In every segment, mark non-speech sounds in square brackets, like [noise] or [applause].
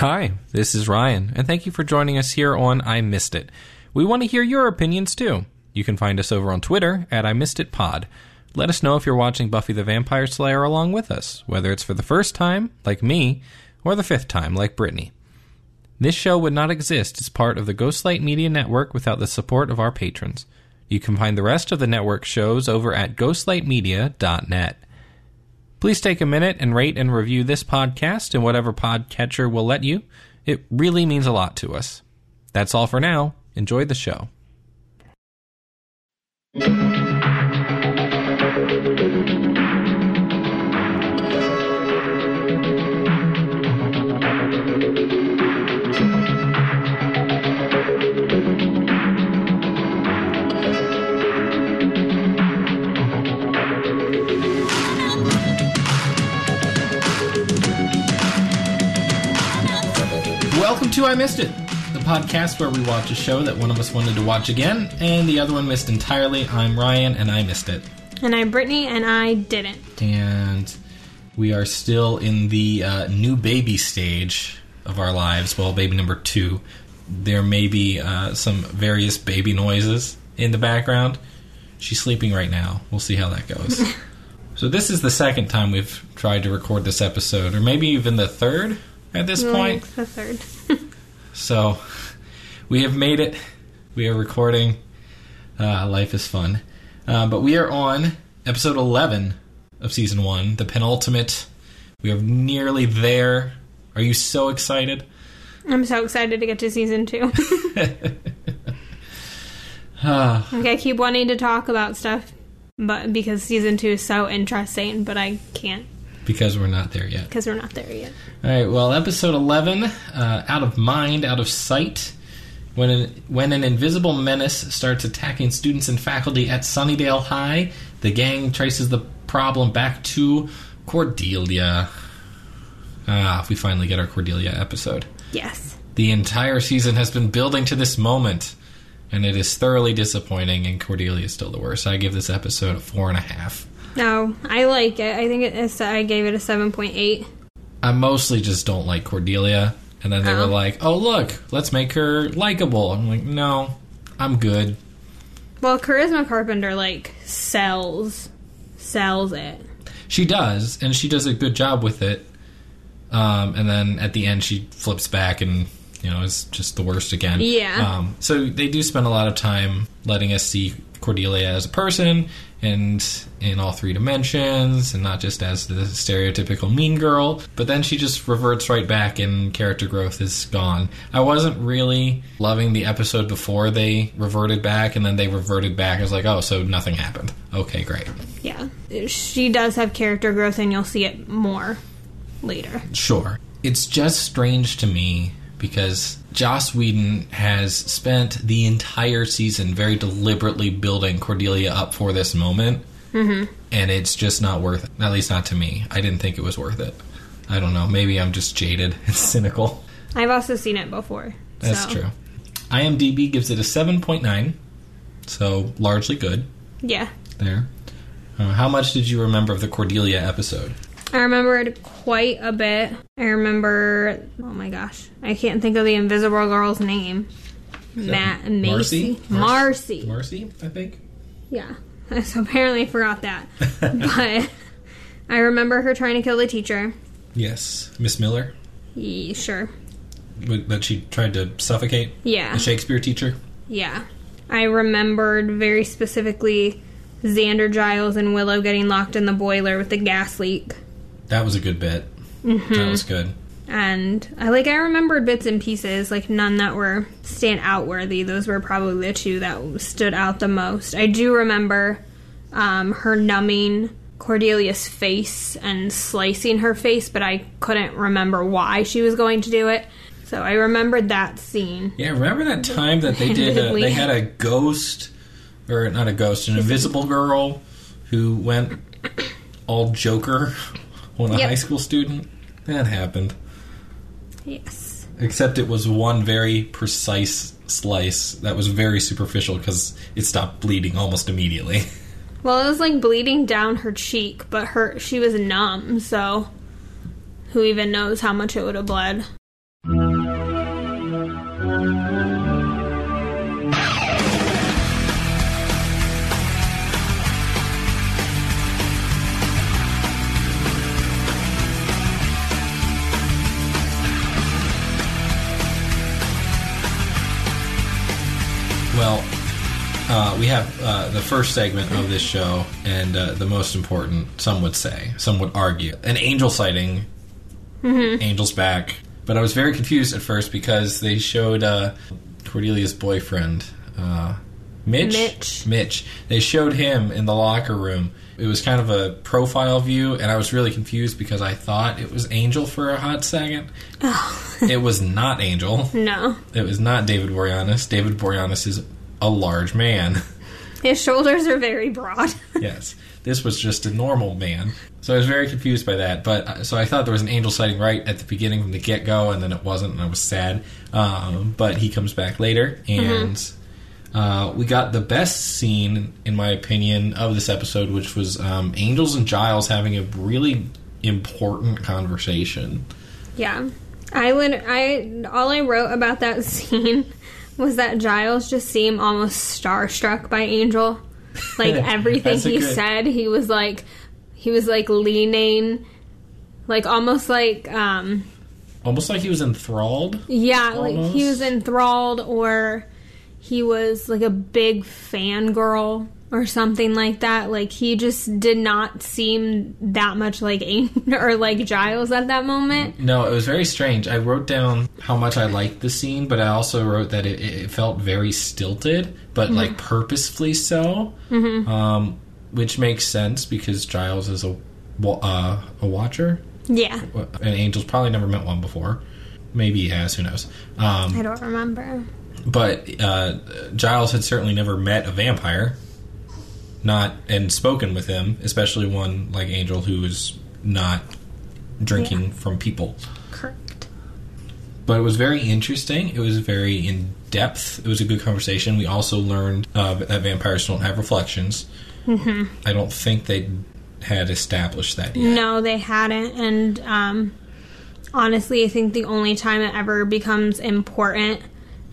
Hi, this is Ryan, and thank you for joining us here on I Missed It. We want to hear your opinions too. You can find us over on Twitter at I Missed It Pod. Let us know if you're watching Buffy the Vampire Slayer along with us, whether it's for the first time, like me, or the fifth time, like Brittany. This show would not exist as part of the Ghostlight Media Network without the support of our patrons. You can find the rest of the network shows over at ghostlightmedia.net. Please take a minute and rate and review this podcast in whatever podcatcher will let you. It really means a lot to us. That's all for now. Enjoy the show. Welcome to I Missed It, the podcast where we watch a show that one of us wanted to watch again and the other one missed entirely. I'm Ryan and I missed it. And I'm Brittany, and I didn't. And we are still in the uh, new baby stage of our lives. Well, baby number two. There may be uh, some various baby noises in the background. She's sleeping right now. We'll see how that goes. [laughs] so, this is the second time we've tried to record this episode, or maybe even the third at this point. Like the third. [laughs] So we have made it. We are recording. Uh, life is fun. Uh, but we are on episode 11 of season one, the penultimate. We are nearly there. Are you so excited? I'm so excited to get to season two. [laughs] Like I keep wanting to talk about stuff, but because season two is so interesting, but I can't because we're not there yet. because we're not there yet. All right. Well, episode eleven, uh, out of mind, out of sight. When an, when an invisible menace starts attacking students and faculty at Sunnydale High, the gang traces the problem back to Cordelia. Ah, we finally get our Cordelia episode. Yes. The entire season has been building to this moment, and it is thoroughly disappointing. And Cordelia is still the worst. I give this episode a four and a half. No, I like it. I think it is. I gave it a seven point eight. I mostly just don't like Cordelia. And then they Oh. were like, oh, look, let's make her likable. I'm like, no, I'm good. Well, Charisma Carpenter like sells sells it. She does, and she does a good job with it. Um, and then at the end, she flips back and, you know, is just the worst again. Yeah. Um, so they do spend a lot of time letting us see Cordelia as a person and in all three dimensions and not just as the stereotypical mean girl. But then she just reverts right back and character growth is gone. I wasn't really loving the episode before they reverted back and then they reverted back. I was like, oh, so nothing happened. Okay, great. Yeah, she does have character growth, and you'll see it more later. Sure. It's just strange to me because Joss Whedon has spent the entire season very deliberately building Cordelia up for this moment. Mm-hmm. And it's just not worth it. At least not to me. I didn't think it was worth it. I don't know. Maybe I'm just jaded [laughs] and cynical. I've also seen it before. That's so, true. IMDb gives it a 7.9. So largely good Yeah, there. Uh, how much did you remember of the Cordelia episode? I remembered quite a bit. I remember, oh my gosh, I can't think of the Invisible Girl's name. Matt, Macy, Marcy? Marcy. Marcy, I think. Yeah, [laughs] so apparently I forgot that. [laughs] but I remember her trying to kill the teacher. Yes. Miss Miller. Yeah, sure. But that she tried to suffocate Yeah, the Shakespeare teacher. yeah. I remembered very specifically Xander Giles and Willow getting locked in the boiler with the gas leak. That was a good bit. That was good. and I like I remembered bits and pieces, like none that were stand out worthy. Those were probably the two that stood out the most. I do remember um, her numbing Cordelia's face and slicing her face, but I couldn't remember why she was going to do it. So I remembered that scene. Yeah, remember that time that they did? A, they had a [laughs] ghost, or not a ghost, an invisible girl who went all Joker on a Yep. high school student. That happened. Yes. Except it was one very precise slice that was very superficial because it stopped bleeding almost immediately. [laughs] Well, it was like bleeding down her cheek, but her she was numb, so who even knows how much it would have bled. Have uh, the first segment of this show, and uh, the most important, some would say, some would argue, an angel sighting. Angel's back. But I was very confused at first because they showed uh, Cordelia's boyfriend, uh, Mitch. Mitch. Mitch. They showed him in the locker room. It was kind of a profile view, and I was really confused because I thought it was Angel for a hot second. it was not Angel. No. It was not David Boreanaz. David Boreanaz is a large man. His shoulders are very broad. [laughs] yes. This was just a normal man. So I was very confused by that. But uh, so I thought there was an angel sighting right at the beginning from the get go, and then it wasn't, and I was sad. Um, but he comes back later, and uh, we got the best scene, in my opinion, of this episode, which was um, Angels and Giles having a really important conversation. yeah. I would I all I wrote about that [laughs] scene was that Giles just seemed almost starstruck by Angel. Like [laughs] everything he good- said, he was like he was like leaning like almost like um Almost like he was enthralled. Yeah, like he was enthralled or he was like a big fangirl or something like that. Like he just did not seem that much like Aang [laughs] or like Giles at that moment. No, it was very strange. I wrote down how much I liked the scene, but I also wrote that it, it felt very stilted, but like purposefully so, um, which makes sense because Giles is a uh, a watcher, Yeah. and Angel's probably never met one before. Maybe he has. Who knows? Um, I don't remember. but uh, Giles had certainly never met a vampire, not and spoken with him, especially one like Angel who is not drinking Yeah. from people. Correct. but it was very interesting. It was very in depth. It was a good conversation. We also learned uh, that vampires don't have reflections. Mm-hmm. I don't think they had established that yet. No, they hadn't. And um, honestly, I think the only time it ever becomes important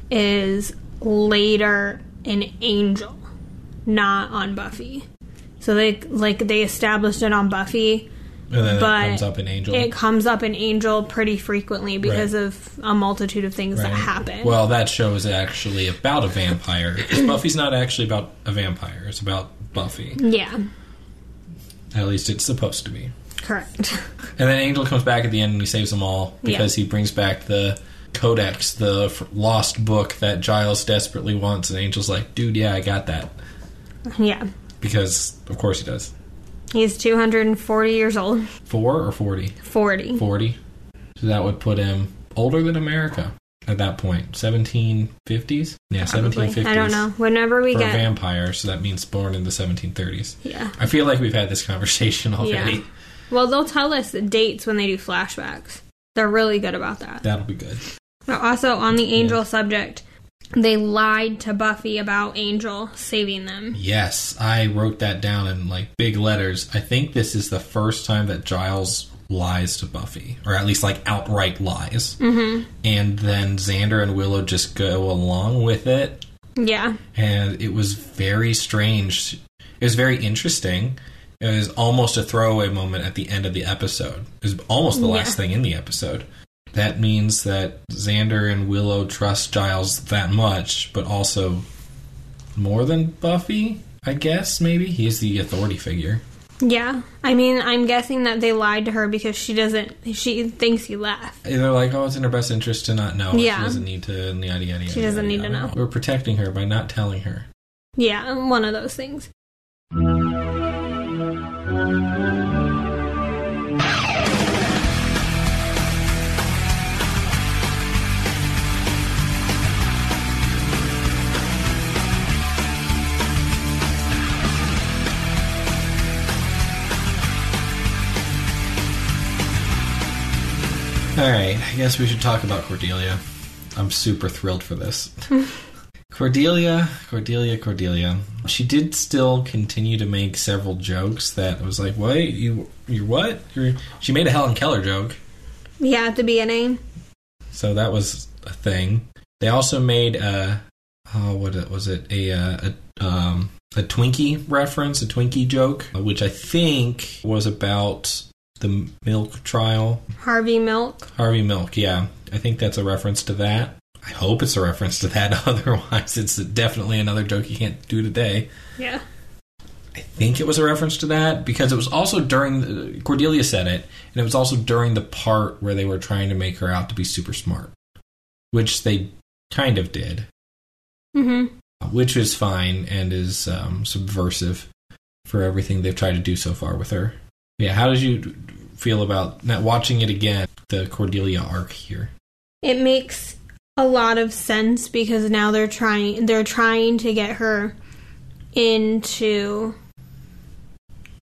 is later in Angel, not on Buffy. So they like they established it on Buffy, And then but it comes up in Angel. It comes up in Angel pretty frequently because Right. of a multitude of things that happen. Well, that show is actually about a vampire. [clears throat] Buffy's not actually about a vampire. It's about Buffy. yeah, At least it's supposed to be. correct. And then Angel comes back at the end and he saves them all because he brings back the Codex, the lost book that Giles desperately wants. And Angel's like, dude, yeah, I got that. Yeah, Because, of course, he does. he's 240 years old. Four or 40? 40. 40. So that would put him older than America at that point. 1750s? Yeah, Probably. 1750s. I don't know. Whenever we For a get vampire, so that means born in the 1730s. yeah. I feel like we've had this conversation [laughs] already. Yeah. Well, they'll tell us the dates when they do flashbacks. They're really good about that. That'll be good. Also, on the Angel subject, they lied to Buffy about Angel saving them. Yes, I wrote that down in like big letters. I think this is the first time that Giles lies to Buffy, or at least like outright lies. Mm-hmm. And then Xander and Willow just go along with it, Yeah. and it was very strange. It was very interesting. It was almost a throwaway moment at the end of the episode. It was almost the last Yeah. thing in the episode. That means that Xander and Willow trust Giles that much, but also more than Buffy, I guess, maybe. He's the authority figure. Yeah. I mean, I'm guessing that they lied to her because she doesn't, she thinks he left. They're like, oh, it's in her best interest to not know. Yeah. She doesn't need to, yada, yada, yada. She doesn't yada, need to know. We're protecting her by not telling her. Yeah, one of those things. Right, I guess we should talk about Cordelia. I'm super thrilled for this. [laughs] Cordelia, Cordelia, Cordelia. She did still continue to make several jokes that was like, "Wait, you, you what?" You're, she made a Helen Keller joke, Yeah, at the beginning. so that was a thing. They also made a, oh, what was it? A, uh, a um, a Twinkie reference, a Twinkie joke, which I think was about the milk trial Harvey Milk. Harvey Milk, yeah. I think that's a reference to that. I hope it's a reference to that. [laughs] Otherwise, it's definitely another joke you can't do today. Yeah. I think it was a reference to that because it was also during the, Cordelia said it, and it was also during the part where they were trying to make her out to be super smart, which they kind of did, Mm-hmm. which is fine and is um, subversive for everything they've tried to do so far with her. Yeah, how did you feel about not watching it again? The Cordelia arc here. It makes a lot of sense because now they're trying they're trying to get her into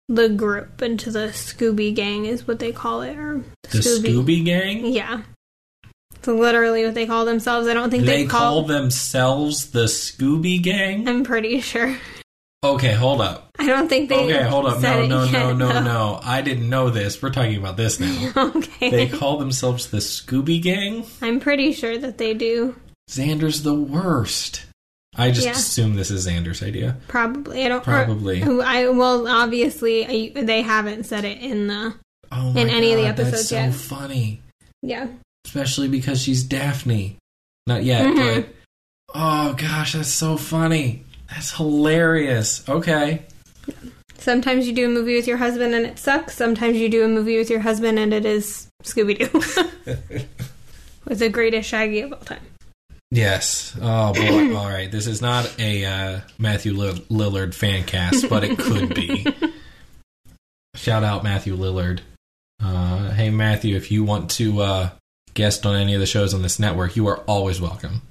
the group into the Scooby gang is what they call it or The Scooby, Gang. Yeah. It's literally what they call themselves. I don't think They they, call call themselves the Scooby Gang. I'm pretty sure. Okay, hold up. I don't think they Okay, hold up. No, no, no, no, though. no. I didn't know this. We're talking about this now. [laughs] okay. They call themselves the Scooby Gang. I'm pretty sure that they do. Xander's the worst. I just Yeah. assume this is Xander's idea. Probably. I don't. or- Probably. who I well, obviously, I, they haven't said it in the. Oh my In any of the God, that's episodes so yet. funny. Yeah. Especially because she's Daphne. Not yet, Mhm. but oh gosh, that's so funny. That's hilarious. Okay. Sometimes you do a movie with your husband and it sucks. Sometimes you do a movie with your husband and it is Scooby Doo. [laughs] with the greatest Shaggy of all time. Yes. Oh boy. [clears throat] All right. This is not a uh, Matthew Lillard fan cast, but it could be. [laughs] Shout out Matthew Lillard. Uh, hey Matthew, if you want to uh, guest on any of the shows on this network, you are always welcome.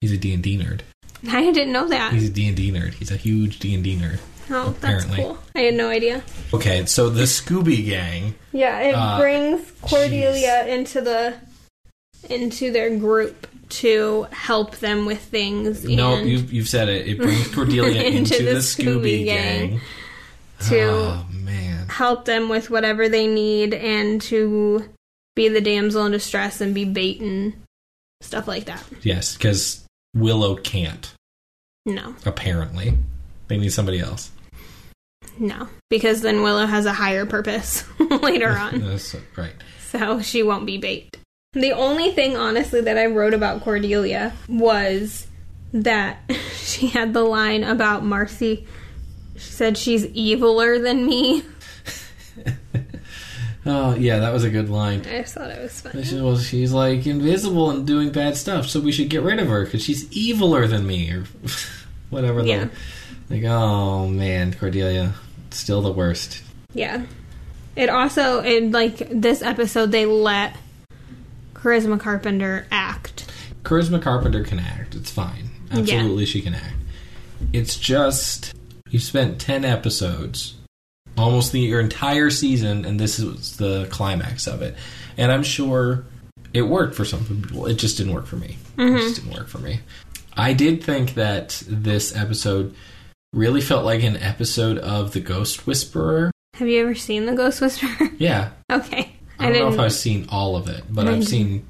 He's a D and D nerd. [laughs] I didn't know that. He's a D and D nerd. He's a huge D and D nerd. Oh, that's cool. I had no idea. Okay, so the Scooby Gang. Yeah, it Uh, brings Cordelia into the into their group to help them with things No, and you've, you've said it. It brings Cordelia [laughs] into, Into the, the Scooby, Scooby Gang. Gang. to Oh man. help them with whatever they need and to be the damsel in distress and be bait and stuff like that. Yes, because Willow can't. No, Apparently, they need somebody else. no, because then Willow has a higher purpose [laughs] later [laughs] on, That's right. so she won't be bait. The only thing, honestly, that I wrote about Cordelia was that [laughs] she had the line about Marcy. She said she's eviler than me. Oh yeah, that was a good line. I just thought it was funny. She, well, she's like invisible and doing bad stuff, so we should get rid of her because she's eviler than me, or [laughs] whatever. the- Yeah. like, oh man, Cordelia, still the worst. Yeah. It also, in like this episode, they let Charisma Carpenter act. Charisma Carpenter can act. It's fine. Absolutely, she can act. It's just you spent ten episodes, almost the your entire season, and this is the climax of it. And I'm sure it worked for some people. It just didn't work for me. It just mm-hmm. didn't work for me. I did think that this episode really felt like an episode of The Ghost Whisperer. Have you ever seen The Ghost Whisperer? [laughs] Yeah, okay. I don't know if. I've seen all of it, but I I've seen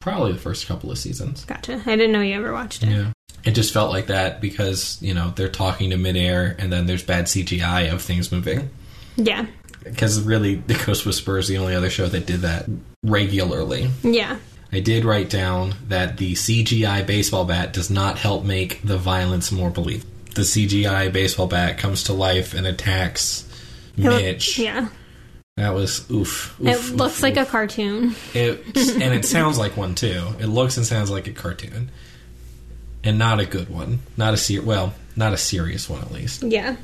probably the first couple of seasons. Gotcha. I didn't know you ever watched it. Yeah. It just felt like that because, you know, they're talking to midair and then there's bad CGI of things moving. Yeah. Because really, The Ghost Whisperer is the only other show that did that regularly. Yeah. I did write down that the CGI baseball bat does not help make the violence more believable. The CGI baseball bat comes to life and attacks Mitch. Yeah. That was oof. oof It oof, looks like oof. a cartoon. It [laughs] and it sounds like one too. It looks and sounds like a cartoon, and not a good one. Not a ser- well, not a serious one at least. Yeah.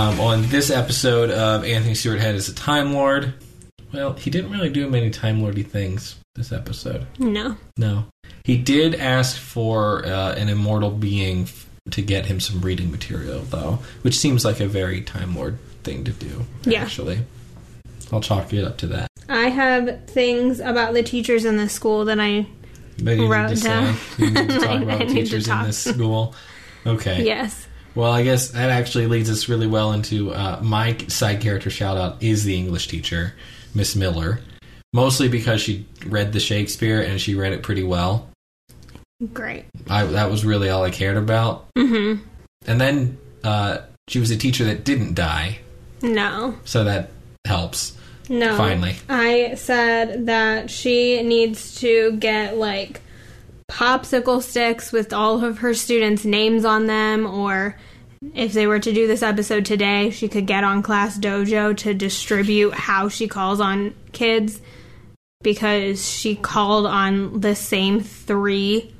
Um, on this episode of Anthony Stewart Head as a Time Lord, well, he didn't really do many Time Lordy things this episode. No. No, he did ask for uh, an immortal being f- to get him some reading material, though, which seems like a very Time Lord thing to do. Yeah. Actually, I'll chalk it up to that. I have things about the teachers in the school that I. Need Wrote down. you need to talk [laughs] about to teachers in this school. Okay. Yes. Well, I guess that actually leads us really well into uh, my side character shout out is the English teacher, Miss Miller. Mostly because she read the Shakespeare and she read it pretty well. Great. I, that was really all I cared about. Mm-hmm. And then uh, she was a teacher that didn't die, No. so that helps. No. Finally. I said that she needs to get like popsicle sticks with all of her students' names on them, or if they were to do this episode today, she could get on Class Dojo to distribute how she calls on kids because she called on the same three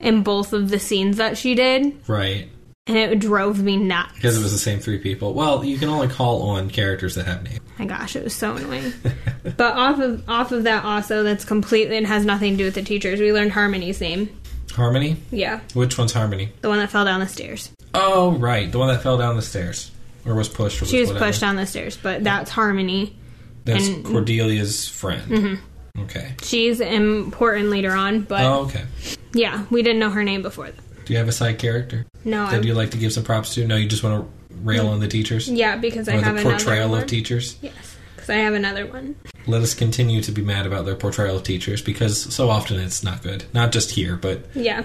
in both of the scenes that she did, Right. And it drove me nuts. Because it was the same three people. Well, you can only call on characters that have names. My gosh, it was so annoying. [laughs] but off of off of that also, that's completely and has nothing to do with the teachers. We learned Harmony's name. Harmony? Yeah, Which one's Harmony? the one that fell down the stairs. Oh, right. The one that fell down the stairs. Or was pushed. Or She was whatever. pushed down the stairs, but that's Harmony. That's and- Cordelia's friend. Mm-hmm. Okay. She's important later on, but Oh, okay. yeah, we didn't know her name before that. Do you have a side character No, that I, you like to give some props to? No, you just want to rail mm. on the teachers? yeah, because I or have the another portrayal one. of teachers? Yes, because I have another one. Let us continue to be mad about their portrayal of teachers because so often it's not good. Not just here, but Yeah.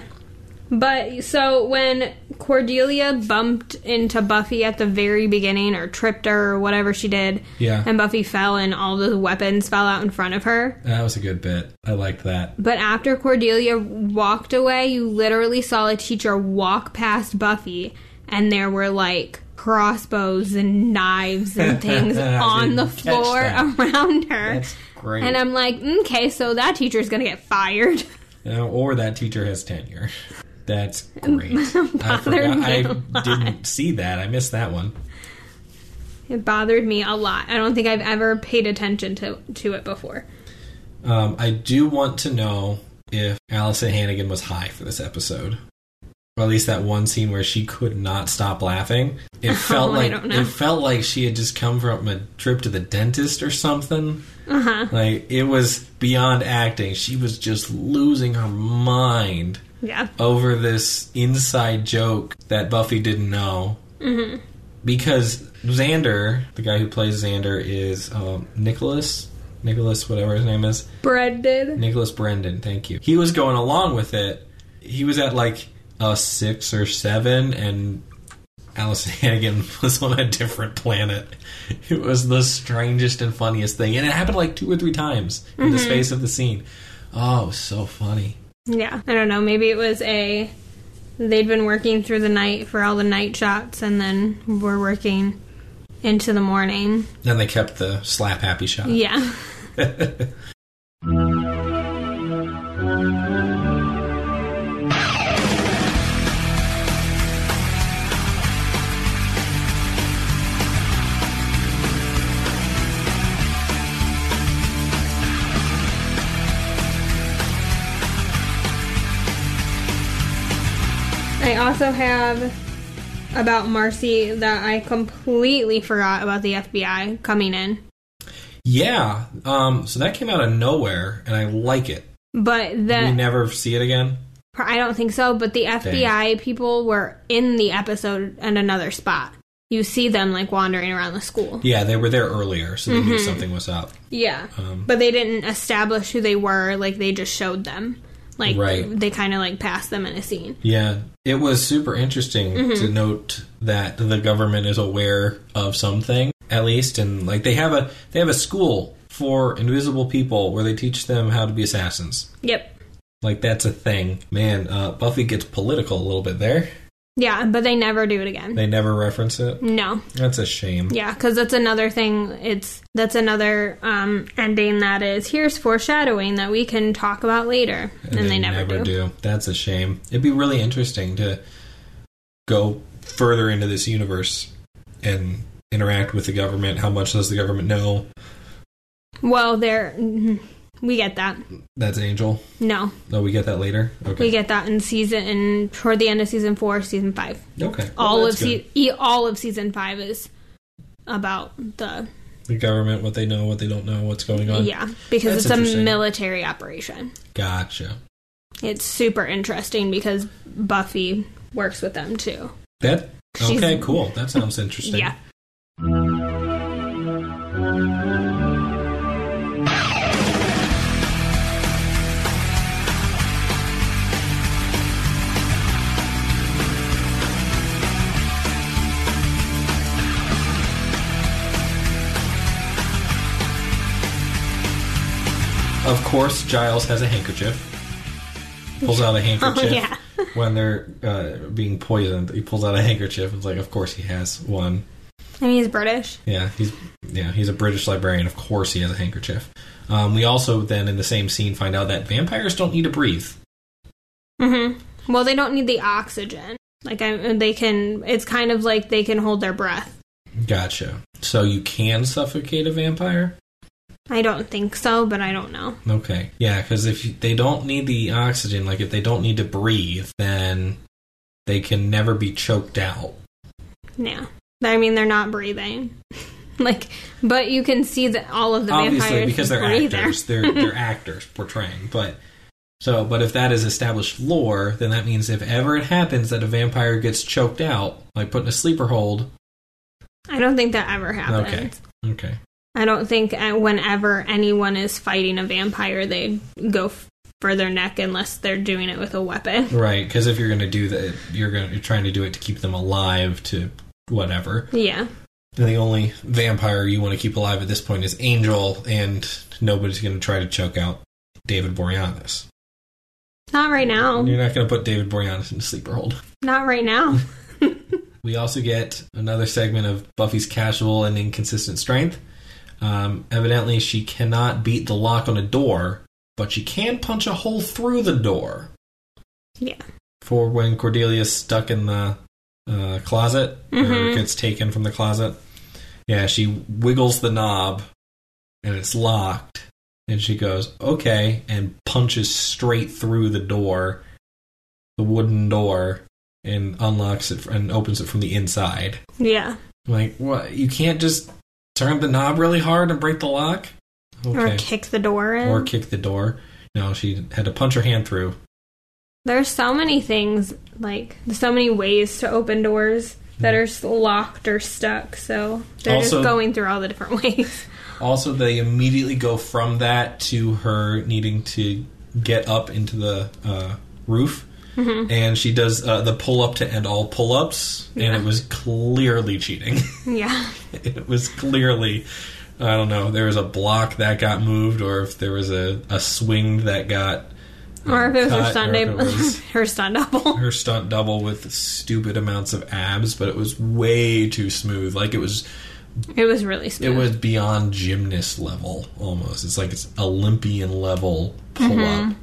But so when Cordelia bumped into Buffy at the very beginning or tripped her or whatever she did, yeah, and Buffy fell and all the weapons fell out in front of her. that was a good bit. I liked that. But after Cordelia walked away, you literally saw a teacher walk past Buffy and there were like crossbows and knives and [laughs] things on the floor that. around her. That's great. And I'm like, okay, so that teacher's gonna get fired. Uh, or that teacher has tenure. That's [laughs] great. [laughs] I forgot. me I a lot. didn't see that. I missed that one. It bothered me a lot. I don't think I've ever paid attention to to it before. Um, I do want to know if Alyson Hannigan was high for this episode. Or at least that one scene where she could not stop laughing. [laughs] It felt Oh, like it felt like she had just come from a trip to the dentist or something. Uh huh. Like it was beyond acting. She was just losing her mind Yeah. over this inside joke that Buffy didn't know. Mm-hmm. Because Xander, the guy who plays Xander, is um, Nicholas. Nicholas, whatever his name is. Brendon. Nicholas Brendon, thank you. He was going along with it. He was at like a six or seven, and Alyson [laughs] Hannigan was on a different planet. It was the strangest and funniest thing, and it happened like two or three times in the space of the scene. Oh, it was so funny. Yeah. I don't know. Maybe it was a. They'd been working through the night for all the night shots, and then we're working into the morning. Then they kept the slap happy shot. Yeah. [laughs] also have about Marcy that I completely forgot about the FBI coming in. Yeah, um, so that came out of nowhere, and I like it. But then we never see it again. I don't think so, but the FBI people were in the episode in another spot. You see them like wandering around the school. Yeah, they were there earlier, so they knew something was up. Yeah. Um, But they didn't establish who they were, like they just showed them. Like Right. they kind of like passed them in a scene. Yeah, it was super interesting to note that the government is aware of something at least, and like they have a they have a school for invisible people where they teach them how to be assassins. Yep. Like that's a thing. Man, uh, Buffy gets political a little bit there. Yeah, but they never do it again. They never reference it. No. That's a shame. Yeah, because that's another thing. It's that's another um, ending that is here's foreshadowing that we can talk about later, and, they, never, do. That's a shame. It'd be really interesting to go further into this universe and interact with the government. How much does the government know? Well, there mhm, we get that. That's Angel. No, Oh, we get that later. Okay. we get that in season in toward the end of season four, season five. okay. Well, all of se- e- all of season five is about the the government, what they know, what they don't know, what's going on. yeah because That's it's a military operation. Gotcha. It's super interesting because Buffy works with them too. That She's- okay, cool. That sounds interesting. Yeah. Of course, Giles has a handkerchief. Pulls out a [laughs] handkerchief Oh, yeah. [laughs] when they're uh, being poisoned. He pulls out a handkerchief. It's like, of course he has one. And he's British. Yeah, he's yeah he's a British librarian. Of course, he has a handkerchief. Um, we also then in the same scene find out that vampires don't need to breathe. hmm Well, they don't need the oxygen. Like I, they can. It's kind of like they can hold their breath. Gotcha. So you can suffocate a vampire. I don't think so, but I don't know. Okay. Yeah, because if you- they don't need the oxygen, like if they don't need to breathe, then they can never be choked out. Yeah. I mean, they're not breathing. [laughs] like, but you can see that all of the Obviously, vampires because they're breathe actors, they're they're [laughs] actors portraying. But so, but if that is established lore, then that means if ever it happens that a vampire gets choked out, like put in a sleeper hold. I don't think that ever happens. Okay. Okay. I don't think uh, whenever anyone is fighting a vampire, they go f- for their neck unless they're doing it with a weapon. Right, because if you're going to do that, you're going you're trying to do it to keep them alive to whatever. Yeah. And the only vampire you want to keep alive at this point is Angel, and nobody's going to try to choke out David Boreanaz. Not right now. You're not going to put David Boreanaz in a sleeper hold. Not right now. [laughs] We also get another segment of Buffy's casual and inconsistent strength. Um, evidently, she cannot beat the lock on a door, but she can punch a hole through the door. Yeah. For when Cordelia's stuck in the uh, closet or Mhm. gets taken from the closet. Yeah, she wiggles the knob and it's locked. And she goes, okay, and punches straight through the door, the wooden door, and unlocks it and opens it from the inside. Yeah. Like, what? You can't just turn the knob really hard and break the lock? Okay. Or kick the door in. Or kick the door. No, she had to punch her hand through. There's so many things, like, so many ways to open doors that are locked or stuck. So they're Also- just going through all the different [laughs] ways. Also, they immediately go from that to her needing to get up into the uh, roof. Mm-hmm. And she does uh, the pull up to end all pull ups, and it was clearly cheating. [laughs] yeah. [laughs] it was clearly, I don't know, there was a block that got moved, or if there was a, a swing that got. Um, or if it was her stunt, or if it was- [laughs] her stunt double. her stunt double with stupid amounts of abs, but it was way too smooth. Like it was, It was really smooth. it was beyond gymnast level almost. It's like it's Olympian level pull up. Mm-hmm.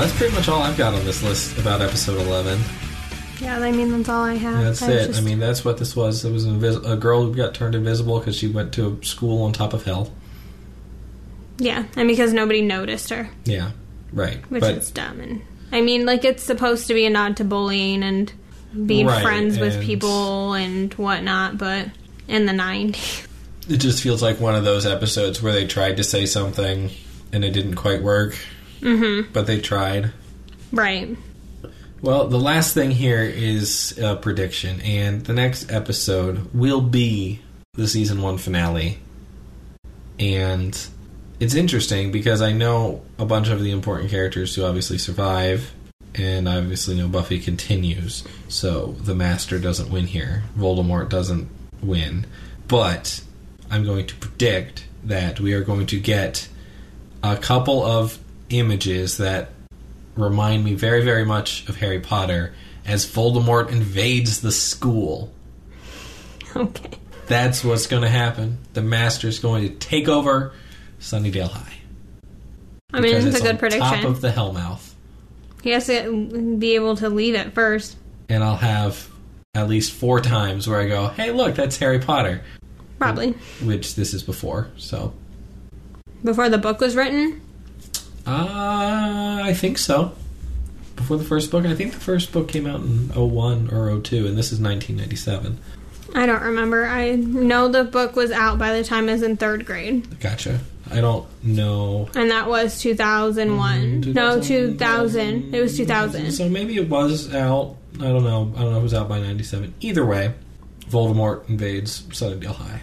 That's pretty much all I've got on this list about episode eleven. yeah, I mean, that's all I have. That's I it. just- I mean, that's what this was. It was invis- a girl who got turned invisible because she went to a school on top of hell. yeah, and because nobody noticed her, Yeah, right. which but is dumb. And I mean, like, it's supposed to be a nod to bullying and being Right, friends with and- people and whatnot, but in the 90s. it just feels like one of those episodes where they tried to say something and it didn't quite work. Mm-hmm. But they tried. Right. Well, the last thing here is a prediction, and the next episode will be the season one finale. And it's interesting because I know a bunch of the important characters who obviously survive, and I obviously know Buffy continues, so the Master doesn't win here. Voldemort doesn't win. But I'm going to predict that we are going to get a couple of images that remind me very, very much of Harry Potter as Voldemort invades the school. Okay. That's what's going to happen. The Master's going to take over Sunnydale High. I mean, Because it's a good on prediction. Top of the Hellmouth, he has to be able to leave it first. and I'll have at least four times where I go, "Hey, look, that's Harry Potter," Probably. which this is before. So, Before the book was written? Uh, I think so. before the first book? I think the first book came out in 01 or 02, and this is 1997. I don't remember. I know the book was out by the time I was in third grade, Gotcha. I don't know. and that was 2001. Mm, no, 2000. It was 2000. So maybe it was out. I don't know. I don't know if it was out by 97. Either way, Voldemort invades Sunnydale High.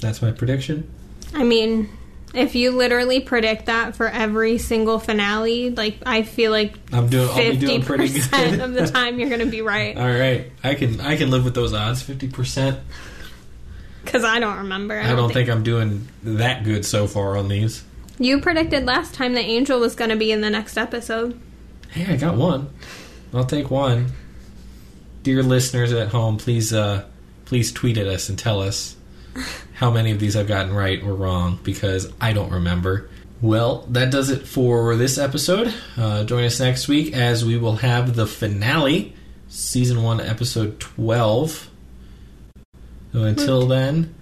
That's my prediction. I mean, if you literally predict that for every single finale, like I feel like I'm doing. fifty percent of the time you're going to be right [laughs] All right, I can I can live with those odds. Fifty percent. because I don't remember. I don't think I'm doing that good so far on these. you predicted last time that Angel was going to be in the next episode. Hey, I got one. I'll take one. Dear listeners at home, please uh, please tweet at us and tell us how many of these I've gotten right or wrong because I don't remember. Well, that does it for this episode. Uh, join us next week as we will have the finale, season one, episode twelve. So until then,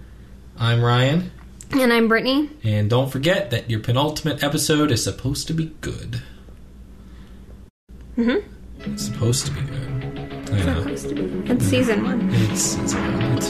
I'm Ryan, And I'm Brittany. and don't forget that your penultimate episode is supposed to be good. Mm-hmm. It's supposed to be good. I know. It's season one. It's it's fine. It's